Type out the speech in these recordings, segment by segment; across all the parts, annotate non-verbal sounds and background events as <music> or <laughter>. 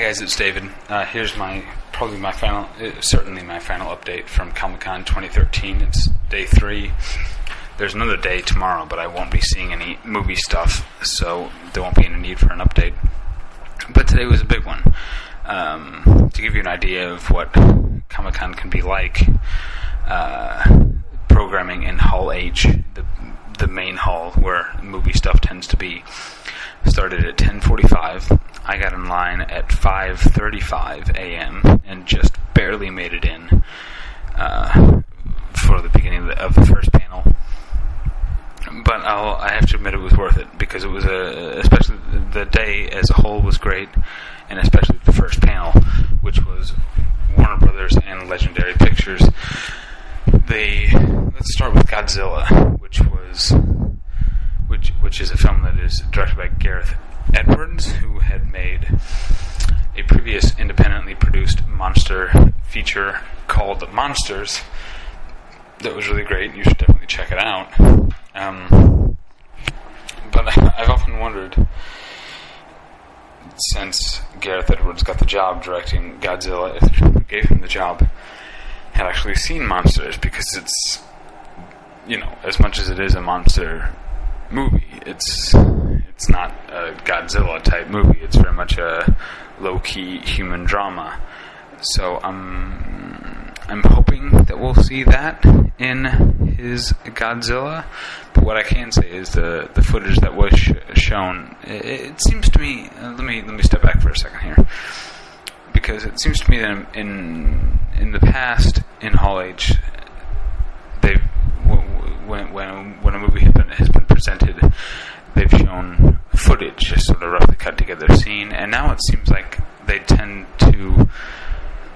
guys, it's David. Uh, here's my probably my final, uh, certainly my final update from Comic Con 2013. It's day three. There's another day tomorrow, but I won't be seeing any movie stuff, so there won't be any need for an update. But today was a big one. Um, to give you an idea of what Comic Con can be like, uh, programming in Hall H, the the main hall where movie stuff tends to be, started at 10:45. I got in line at 5:35 a.m. and just barely made it in uh, for the beginning of the, of the, first panel. But I'll, I have to admit it was worth it because it was a especially the day as a whole was great, and especially the first panel, which was Warner Brothers and Legendary Pictures. They let's start with Godzilla, which was which which is a film is directed by Gareth Edwards, who had made a previous independently produced monster feature called Monsters. That was really great. You should definitely check it out. Um, but <laughs> I've often wondered, since Gareth Edwards got the job directing Godzilla, if who gave him the job had actually seen Monsters, because it's, you know, as much as it is a monster movie. It's it's not a Godzilla type movie. It's very much a low key human drama. So I'm I'm hoping that we'll see that in his Godzilla. But what I can say is the the footage that was sh- shown. It, it, seems to me. Uh, let me let me step back for a second here. Because it seems to me that in in the past in Hall H, they've when when when a movie has been, has been presented, they've shown footage, just sort of roughly cut together scene, and now it seems like they tend to,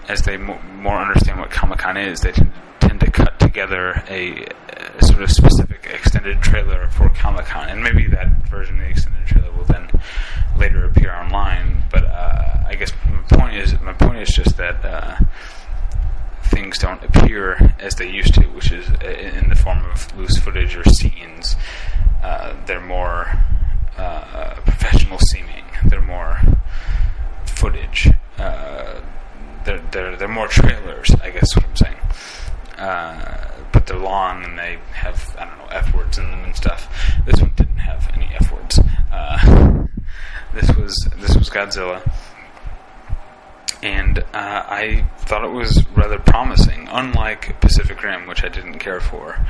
as they more, understand what Comic Con is, they tend, tend to cut together a, a, sort of specific extended trailer for Comic Con, and maybe that version of the extended trailer will then later appear online. But uh, I guess my point is my point is just that. Uh, things don't appear as they used to, which is in the form of loose footage or scenes. Uh, they're more uh, professional seeming. They're more footage. Uh, they're, they're they're more trailers, I guess. What I'm saying. Uh, but they're long and they have I don't know f words in them and stuff. This one didn't have any f words. Uh, <laughs> this was this was Godzilla and uh, I thought it was rather promising. Unlike Pacific Rim, which I didn't care for,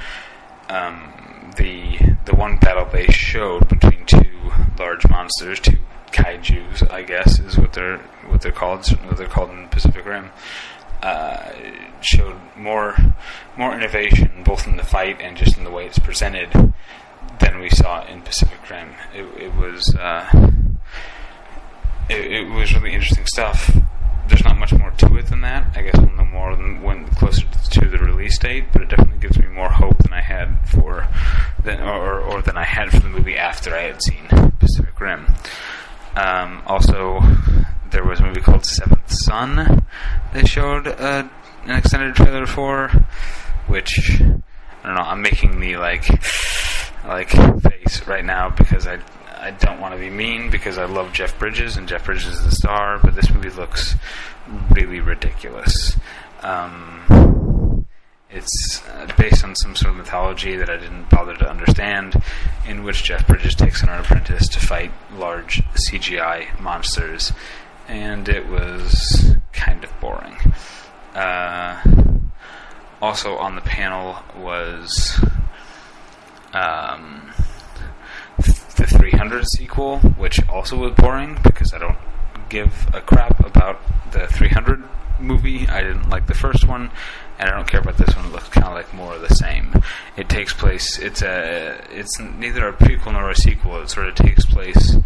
um, the the one battle they showed between two large monsters, two kaiju's, I guess is what they're what they're called. What they're called in Pacific Rim. Uh, showed more more innovation both in the fight and just in the way it's presented than we saw in Pacific Rim. It, it was uh, it, it was really interesting stuff there's not much more to it than that. I guess we'll know more when closer to the release date, but it definitely gives me more hope than I had for than or, or than I had for the movie after I had seen Pacific Rim. Um, also, there was a movie called Seventh Son. They showed uh, an extended trailer for, which I don't know. I'm making the like like face right now because I I don't want to be mean because I love Jeff Bridges and Jeff Bridges is the star, but this movie looks really ridiculous. Um, it's uh, based on some sort of mythology that I didn't bother to understand, in which Jeff Bridges takes on an apprentice to fight large CGI monsters, and it was kind of boring. Uh, also on the panel was. Um, the 300 sequel, which also was boring because I don't give a crap about the 300 movie. I didn't like the first one, and I don't care about this one. It looks kind of like more of the same. It takes place. It's a. It's neither a prequel nor a sequel. It sort of takes place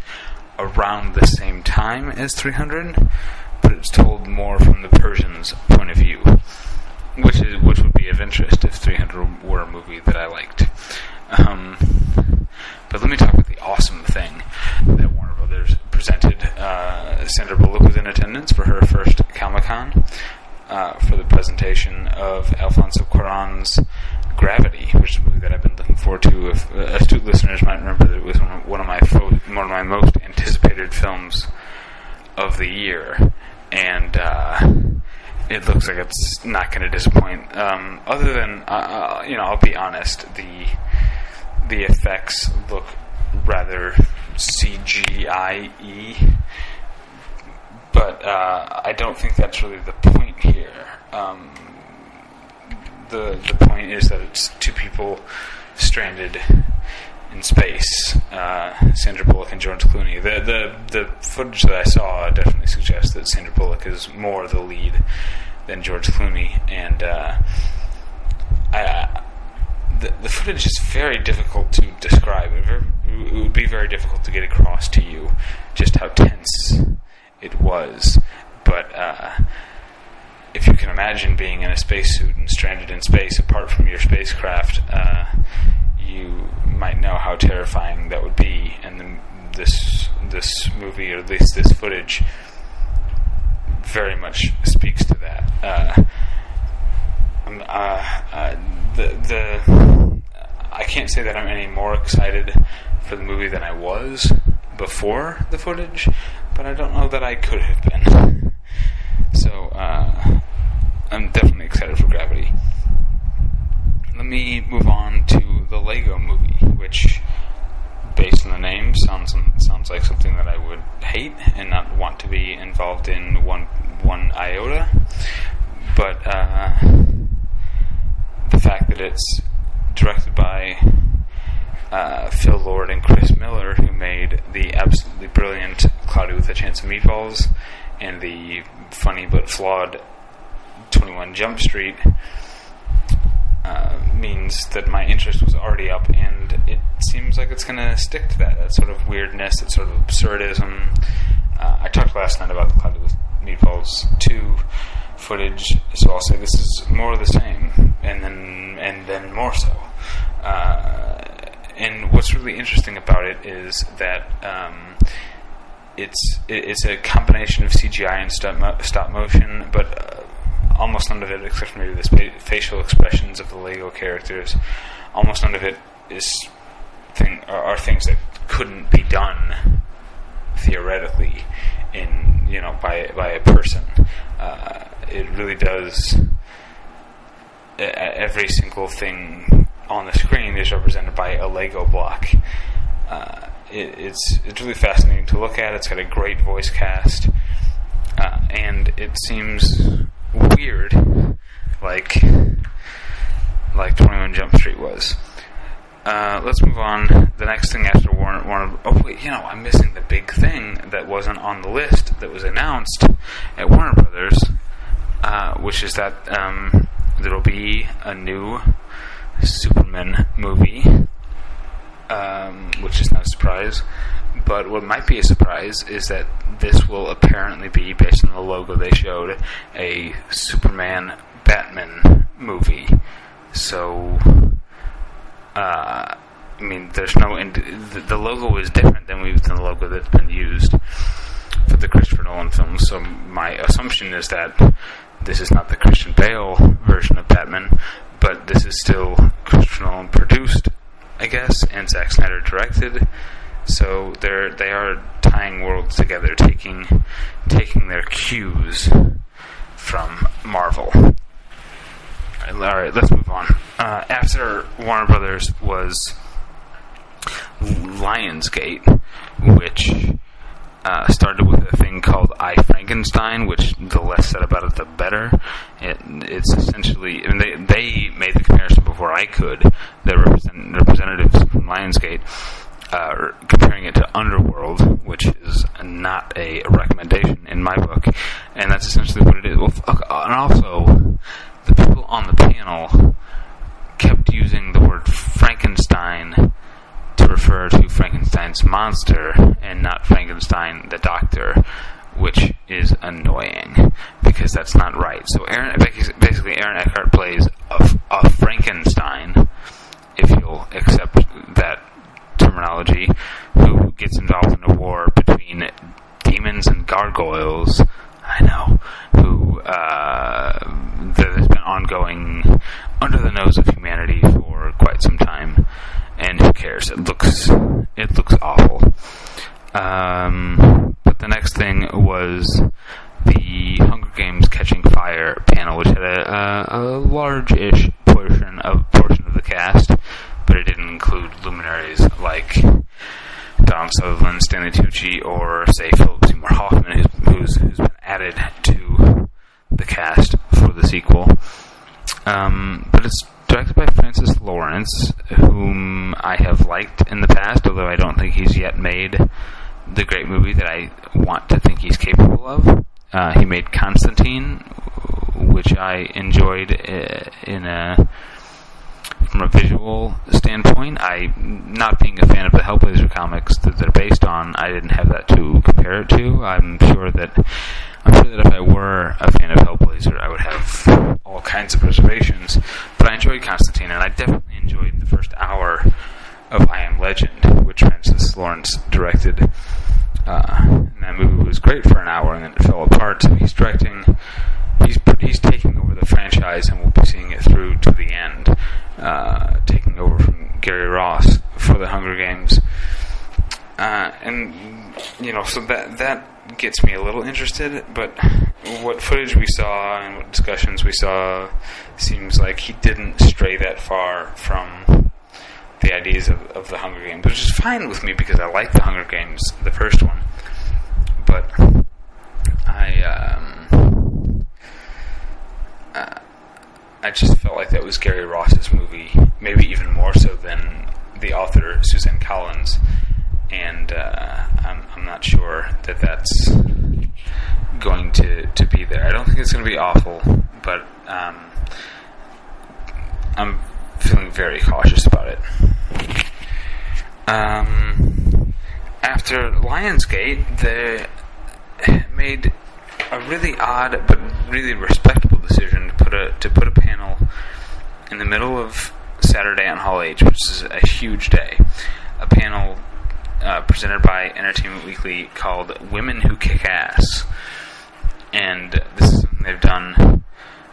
around the same time as 300, but it's told more from the Persians' point of view, which is which would be of interest if 300 were a movie that I liked. Um, but let me talk about the awesome thing that Warner Brothers presented. Uh, Sandra Bullock was in attendance for her first Comic Con uh, for the presentation of Alfonso Cuarón's Gravity, which is a movie that I've been looking forward to. If uh, astute listeners might remember that it was one of, my fo- one of my most anticipated films of the year, and uh, it looks like it's not going to disappoint. Um, other than, uh, uh, you know, I'll be honest, the the effects look rather CGI but uh, I don't think that's really the point here. Um, the the point is that it's two people stranded in space. Uh, Sandra Bullock and George Clooney. The the the footage that I saw definitely suggests that Sandra Bullock is more the lead than George Clooney, and uh, I, the the footage is very difficult to describe. It, very, it would be very difficult to get across to you just how tense it was, but. Uh, if you can imagine being in a spacesuit and stranded in space apart from your spacecraft, uh, you might know how terrifying that would be. And the, this this movie, or at least this footage, very much speaks to that. Uh, uh, uh, the the I can't say that I'm any more excited for the movie than I was before the footage, but I don't know that I could have been. So uh, I'm definitely excited for Gravity. Let me move on to the Lego Movie, which, based on the name, sounds sounds like something that I would hate and not want to be involved in one one iota. But uh, the it's directed by uh, Phil Lord and Chris Miller, who made the absolutely brilliant Cloudy with a Chance of Meatballs and the funny but flawed 21 Jump Street uh, means that my interest was already up, and it seems like it's going to stick to that, that sort of weirdness, that sort of absurdism. Uh, I talked last night about the Cloudy with Meatballs 2 footage, so I'll say this is more of the same, and then and then more so. Uh, and what's really interesting about it is that um, it's it's a combination of CGI and stop, mo- stop motion, but uh, almost none of it, except for maybe the facial expressions of the Lego characters, almost none of it is thing are, are things that couldn't be done theoretically in you know by by a person. Uh, it really does. Every single thing on the screen is represented by a Lego block. Uh, it, it's it's really fascinating to look at. It's got a great voice cast, uh, and it seems weird, like like Twenty One Jump Street was. Uh, let's move on. The next thing after Warner, Warner. Oh wait, you know I'm missing the big thing that wasn't on the list that was announced at Warner Brothers, uh, which is that um, there will be a new Superman movie, um, which is not a surprise. But what might be a surprise is that this will apparently be, based on the logo they showed, a Superman Batman movie. So, uh, I mean, there's no. Ind- the logo is different than we've than the logo that's been used for the Christopher Nolan films. So my assumption is that this is not the Christian Bale version of Batman, but this is still Christian Nolan produced, I guess, and Zack Snyder directed. So they're they are tying worlds together, taking taking their cues from Marvel. All right, let's move on. Uh, after Warner Brothers was Lionsgate, which uh, started with a thing called I Frankenstein, which the less said about it, the better. It, it's essentially, mean, they, they made the comparison before I could. The represent, representatives from Lionsgate uh, comparing it to Underworld, which is not a recommendation in my book, and that's essentially what it is. Well, and also, the people on the panel kept using the word Frankenstein refer to Frankenstein's monster and not Frankenstein the doctor, which is annoying because that's not right. So Aaron, basically, Aaron Eckhart plays a, a Frankenstein, if you'll accept that terminology, who gets involved in a war between demons and gargoyles. I know who uh, has been ongoing under the nose of humanity for quite some time, and who cares? It looks it looks awful. Um, but the next thing was the Hunger Games Catching Fire panel, which had a, a, a large-ish portion of portion of the cast, but it didn't include luminaries like Donald Sutherland, Stanley Tucci, or say Philip Seymour Hoffman, who's, who's been added to the cast for the sequel. Um, but it's directed by Francis Lawrence, whom I have liked in the past, although I don't think he's yet made the great movie that I want to think he's capable of. Uh, he made Constantine, which I enjoyed uh, in a from a visual standpoint. I, not being a fan of the Hellblazer comics that they're based on, I didn't have that to compare it to. I'm sure that I'm sure that if I were a fan of Hellblazer, I would have all kinds of reservations. But I enjoyed Constantine, and I definitely enjoyed the first hour of I Am Legend, which Francis Lawrence directed. Uh, and that movie was great for an hour, and then it fell apart. So he's directing. He's he's taking over the franchise, and we'll be seeing it through to the end. Uh, taking over from Gary Ross for the Hunger Games, uh, and you know, so that that gets me a little interested. But what footage we saw and what discussions we saw seems like he didn't stray that far from the ideas of, of the Hunger Games, which is fine with me because I like the Hunger Games, the first one. But I, um, uh, I just felt like that was Gary Ross's movie, maybe even more so than the author Suzanne Collins, and uh, I'm, I'm not sure that that's going to, to be there. I don't think it's going to be awful, but um, I'm feeling very cautious about it. Um, after Lionsgate, they made a really odd but really respectable decision to put a to put a panel in the middle of Saturday on Hall H, which is a huge day. A panel uh, presented by Entertainment Weekly called "Women Who Kick Ass," and this is something they've done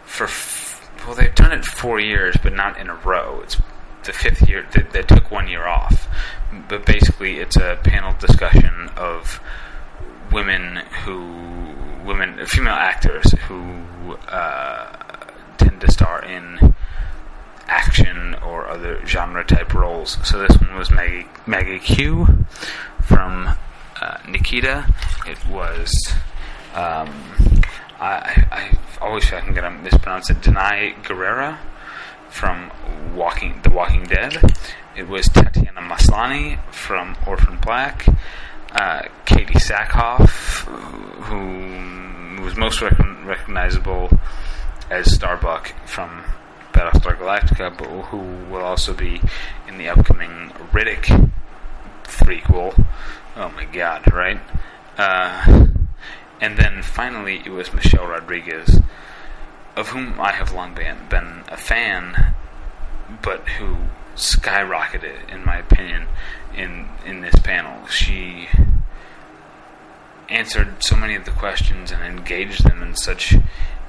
for f- well, they've done it four years, but not in a row. It's the fifth year they, they took one year off, but basically, it's a panel discussion of women who women female actors who uh, tend to star in action or other genre type roles. So this one was Maggie Maggie Q from uh, Nikita. It was um, I, I always feel like I'm gonna mispronounce it. Danai Gurira from Walking The Walking Dead. It was Tatiana Maslany from Orphan Black. Uh, Katee Sackhoff, who was most rec- recognizable as Starbuck from Battlestar Galactica, but who will also be in the upcoming Riddick threequel. Oh my god, right? Uh, and then finally, it was Michelle Rodriguez, of whom I have long been, been a fan, but who skyrocketed, in my opinion, in in this panel. She answered so many of the questions and engaged them in such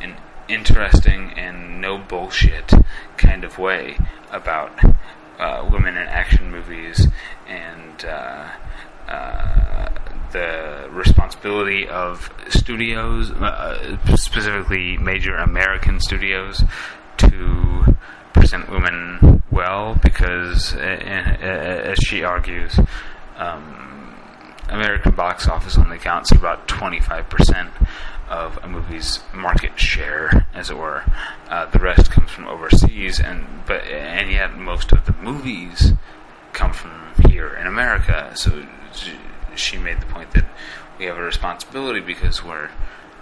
an interesting and no bullshit kind of way about uh, women in action movies and uh, uh, the responsibility of studios, uh, specifically major American studios, to present women well because, as she argues, um, American box office only counts about 25% of a movie's market share, as it were. Uh, the rest comes from overseas, and but and yet most of the movies come from here in America. So she made the point that we have a responsibility because we're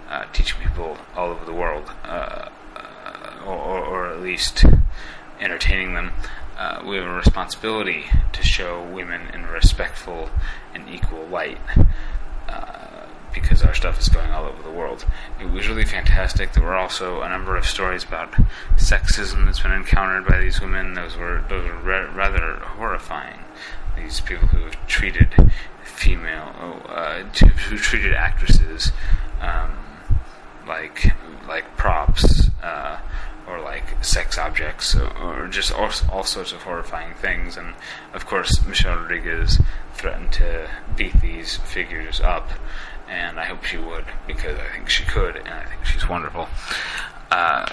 uh, teaching people all over the world, uh, uh or, or, at least entertaining them. Uh, we have a responsibility to show women in a respectful and equal light uh, because our stuff is going all over the world. It was really fantastic. There were also a number of stories about sexism that's been encountered by these women. Those were those were re- rather horrifying. These people who have treated female, uh, who treated actresses um, like like props uh, or like sex objects or, or just all, all, sorts of horrifying things. And of course, Michelle Rodriguez threatened to beat these figures up. And I hope she would because I think she could, and I think she's wonderful. Uh,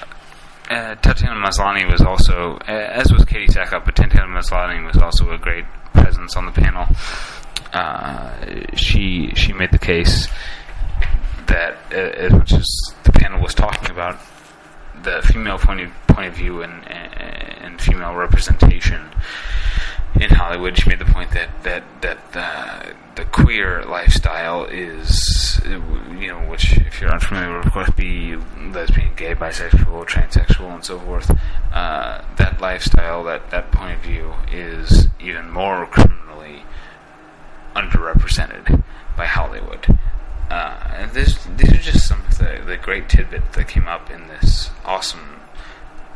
uh, Tatiana Maslany was also, uh, as was Katee Sackhoff, but Tatiana Maslany was also a great presence on the panel. Uh, she she made the case that uh, as much as the panel was talking about the female point of, point of view and, and, female representation in Hollywood, she made the point that that that the the queer lifestyle is, you know, which if you're unfamiliar, would of course be lesbian, gay, bisexual, transsexual, and so forth. Uh, that lifestyle, that that point of view, is even more criminally underrepresented by Hollywood. Uh, these are just some of the, the great tidbits that came up in this awesome,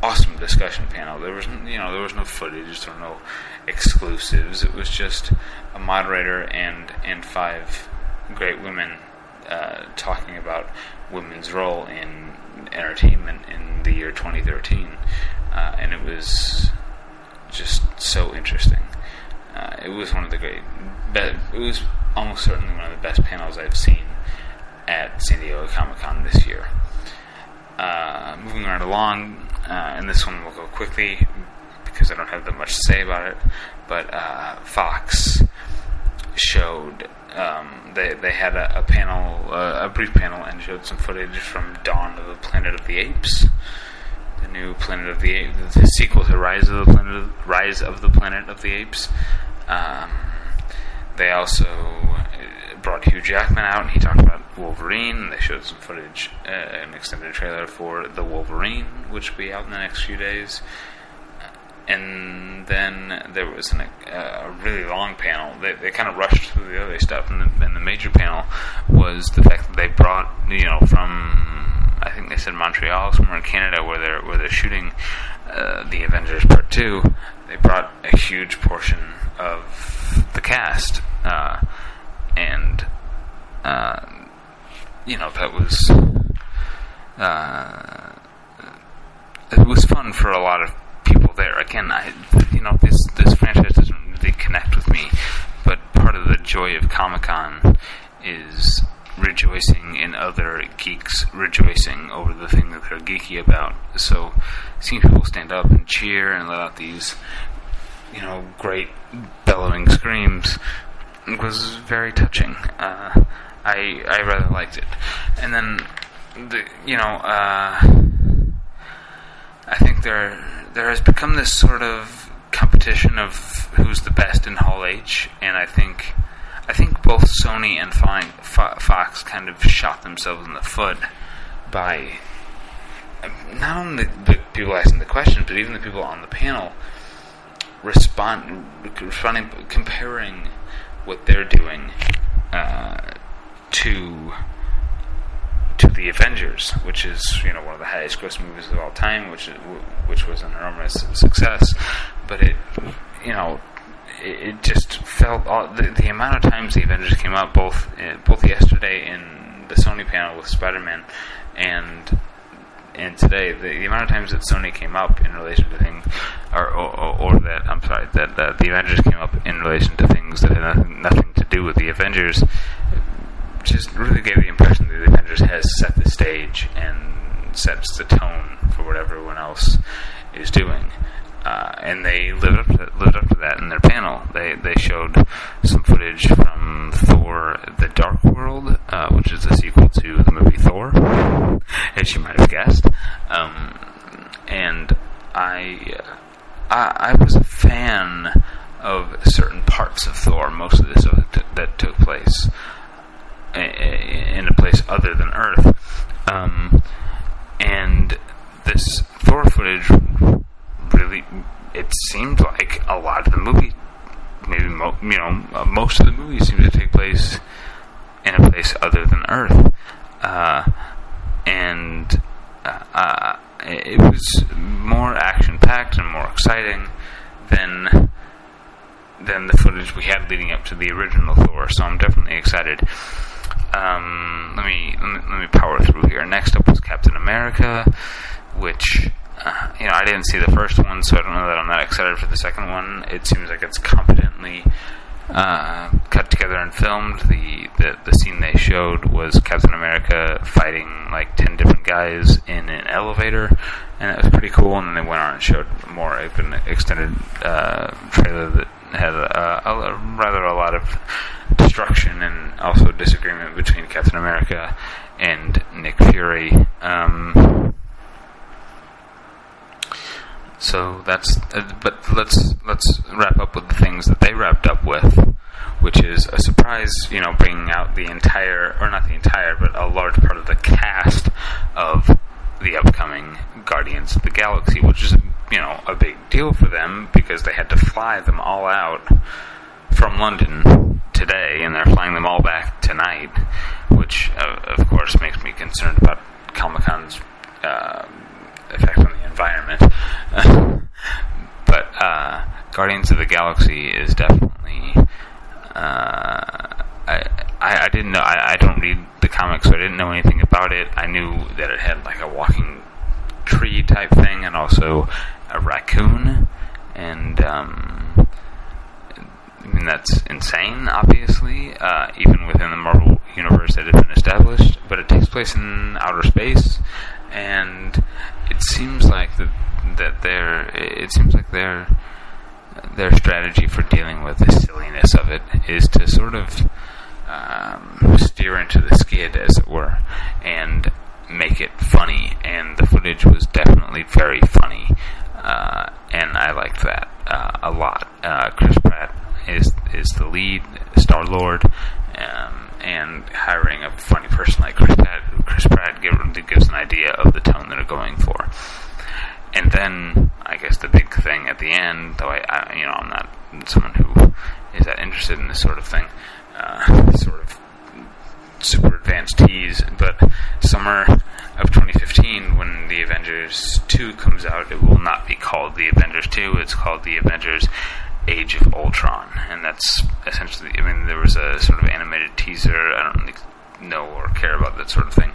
awesome discussion panel. There was, you know, there was no footage, there were no exclusives. It was just a moderator and and five great women uh, talking about women's role in entertainment in the year 2013, uh, and it was just so interesting. Uh, it was one of the great. It was almost certainly one of the best panels I've seen at San Diego Comic Con this year. Uh, moving right along, uh, and this one will go quickly because I don't have that much to say about it. But uh, Fox showed um, they they had a, a panel, a brief panel, and showed some footage from Dawn of the Planet of the Apes, the new Planet of the Apes, the sequel to Rise of the Planet, of, Rise of the Planet of the Apes. Um, they also brought Hugh Jackman out, and he talked about Wolverine. They showed some footage, uh, an extended trailer for the Wolverine, which will be out in the next few days and then there was an, uh, a really long panel. They, they kind of rushed through the other stuff, and the, and the major panel was the fact that they brought, you know, from I think they said Montreal, somewhere in Canada, where they're where they're shooting uh, the Avengers Part Two. They brought a huge portion of the cast, uh, and uh, you know that was uh, it was fun for a lot of people there. Again, I you know this this franchise doesn't really connect with me, but part of the joy of Comic Con is rejoicing in other geeks rejoicing over the thing that they're geeky about. So seeing people stand up and cheer and let out these you know great bellowing screams was very touching. Uh, I I rather liked it, and then the you know. Uh, I think there there has become this sort of competition of who's the best in Hall H, and I think I think both Sony and Fox kind of shot themselves in the foot by not only the people asking the questions, but even the people on the panel respond, responding, comparing what they're doing uh, to to the Avengers, which is you know one of the highest grossing movies of all time, which which was an enormous success. But it, you know, it, it just felt all, the, the amount of times the Avengers came up, both uh, both yesterday in the Sony panel with Spider-Man, and and today the, the, amount of times that Sony came up in relation to things, or or, or that I'm sorry that, the Avengers came up in relation to things that had nothing, nothing to do with the Avengers just really gave the impression that the Avengers has set the stage and sets the tone for what everyone else is doing. Uh, and they lived up, to, lived up to that in their panel. They they showed some footage from Thor: The Dark World, uh, which is the sequel to the movie Thor, <laughs> as you might have guessed. Um, and I, I, I was a fan of certain parts of Thor. Most of this that took place in a place other than Earth. Um, and this Thor footage really, it seemed like a lot of the movie, maybe mo- you know, uh, most of the movie seemed to take place in a place other than Earth, uh, and uh, uh it was more action packed and more exciting than than the footage we had leading up to the original Thor. So I'm definitely excited. Um, let me, let me let me power through here. Next up was Captain America, which uh, you know I didn't see the first one, so I don't know that I'm that excited for the second one. It seems like it's competently uh, cut together and filmed. The, the the scene they showed was Captain America fighting like ten different guys in an elevator, and it was pretty cool. And then they went on and showed more of an extended uh, trailer that had a, a, rather a lot of destruction and also disagreement between Captain America and Nick Fury. Um, so that's, uh, but let's let's wrap up with the things that they wrapped up with, which is a surprise. You know, bringing out the entire, or not the entire, but a large part of the cast of the upcoming Guardians of the Galaxy, which is you know a big deal for them because they had to fly them all out from London today, and they're flying them all back tonight, which uh, of course makes me concerned about Comic Con's uh, effect on the environment. <laughs> but uh, Guardians of the Galaxy is definitely. Uh, I, I, I didn't know. I, I don't read the comics, so I didn't know anything about it. I knew that it had like a walking tree type thing, and also a raccoon, and um, I mean that's insane. Obviously, uh, even within the Marvel universe that has been established, but it takes place in outer space, and it seems like that that their it seems like their their strategy for dealing with the silliness of it is to sort of um, steer into the skid, as it were, and make it funny. And the footage was definitely very funny, uh, and I liked that uh, a lot. Uh, Chris Pratt is is the lead, Star Lord, um, and hiring a funny person like Chris Pratt, Chris Pratt gives an idea of the tone that they're going for. And then I guess the big thing at the end, though I, I you know I'm not someone who is that interested in this sort of thing, uh, <laughs> sort of super advanced tease, but summer of 2015, when the Avengers 2 comes out, it will not be called the Avengers 2. It's called the Avengers Age of Ultron, and that's essentially. I mean, there was a sort of animated teaser. I don't really know or care about that sort of thing,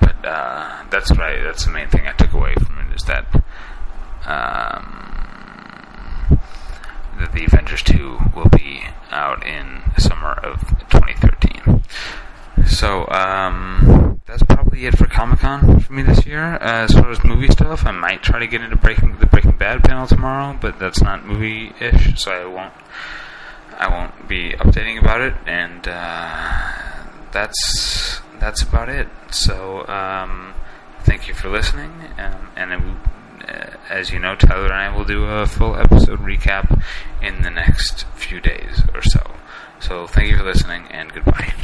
but uh, that's what I, That's the main thing I took away from it is that. Um, that the Avengers 2 will be out in summer of 2013. So, um, that's probably it for Comic Con for me this year. Uh, as far as movie stuff, I might try to get into Breaking the Breaking Bad panel tomorrow, but that's not movie-ish, so I won't. I won't be updating about it, and uh, that's that's about it. So, um, thank you for listening, um, and it, uh, as you know, Tyler and I will do a full episode recap in the next few days or so. So, thank you for listening, and goodbye.